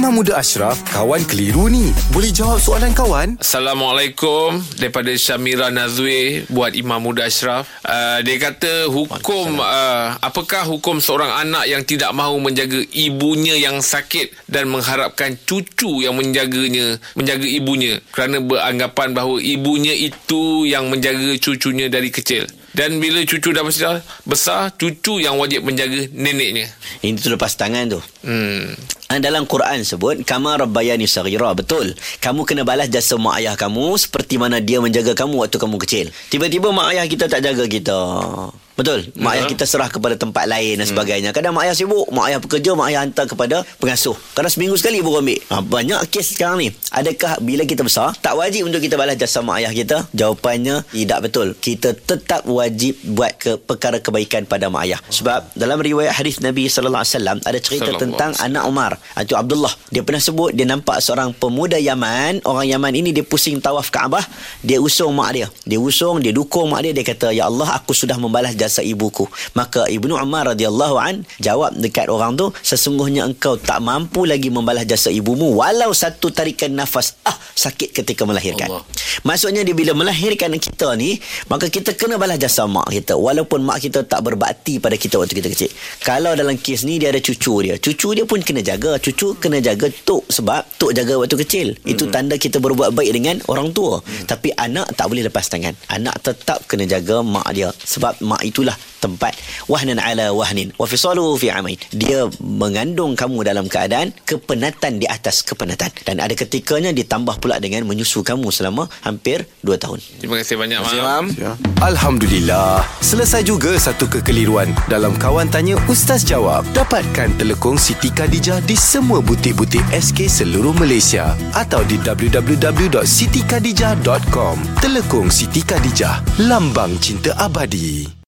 Imam Muda Ashraf, kawan keliru ni. Boleh jawab soalan kawan? Assalamualaikum daripada Syamira Nazwi buat Imam Muda Ashraf. Uh, dia kata hukum uh, apakah hukum seorang anak yang tidak mahu menjaga ibunya yang sakit dan mengharapkan cucu yang menjaganya menjaga ibunya kerana beranggapan bahawa ibunya itu yang menjaga cucunya dari kecil. Dan bila cucu dah besar, besar cucu yang wajib menjaga neneknya. Ini tu lepas tangan tu. Hmm. Ah, Dalam Quran sebut Kama rabbayani saghira. Betul. Kamu kena balas jasa mak ayah kamu Seperti mana dia menjaga kamu Waktu kamu kecil. Tiba-tiba mak ayah kita tak jaga kita. Betul? Mak ayah kita serah kepada tempat lain Dan sebagainya. Kadang mak ayah sibuk Mak ayah bekerja Mak ayah hantar kepada pengasuh. Kadang seminggu sekali baru ambil. Ha, Banyak kes sekarang ni. Adakah bila kita besar Tak wajib untuk kita balas jasa mak ayah kita? Jawapannya Tidak betul. Kita tetap wajib Buat ke, perkara kebaikan pada mak ayah. Sebab dalam riwayat hadis Nabi SAW Ada cerita Sallallahu tentang alaihi anak Umar Itu Abdullah. Dia pernah sebut Dia nampak seorang pemuda Yaman. Orang Yaman ini Dia pusing tawaf Kaabah. Dia usung mak dia. Dia usung Dia dukung mak dia. Dia kata Ya Allah aku sudah membalas jasa ibuku. Maka Ibnu Umar radhiyallahu an Jawab dekat orang tu Sesungguhnya engkau tak mampu lagi Membalas jasa ibumu Walau satu tarikan nafas Ah sakit ketika melahirkan. Allah. Maksudnya dia bila melahirkan kita ni Maka kita kena balas jasa mak kita. Walaupun mak kita tak berbakti pada kita waktu kita kecil. Kalau dalam kes ni dia ada cucu dia. Cucu dia pun kena jaga Cucu kena jaga tok Sebab tok jaga waktu kecil. Itu tanda kita berbuat baik dengan orang tua. Tapi anak tak boleh lepas tangan. Anak tetap kena jaga mak dia Sebab mak itulah tempat Wahnan ala wahnin Wa fisalu fi amain Dia mengandung kamu dalam keadaan Kepenatan di atas kepenatan Dan ada ketikanya ditambah pula dengan Menyusu kamu selama hampir 2 tahun Terima kasih banyak Terima kasih, Mam. Mam. Alhamdulillah. Selesai juga satu kekeliruan dalam Kawan Tanya Ustaz Jawab. Dapatkan telekong Siti Khadijah di semua butik-butik SK seluruh Malaysia atau di www.sitikadijah.com. Telekong Siti Khadijah, lambang cinta abadi.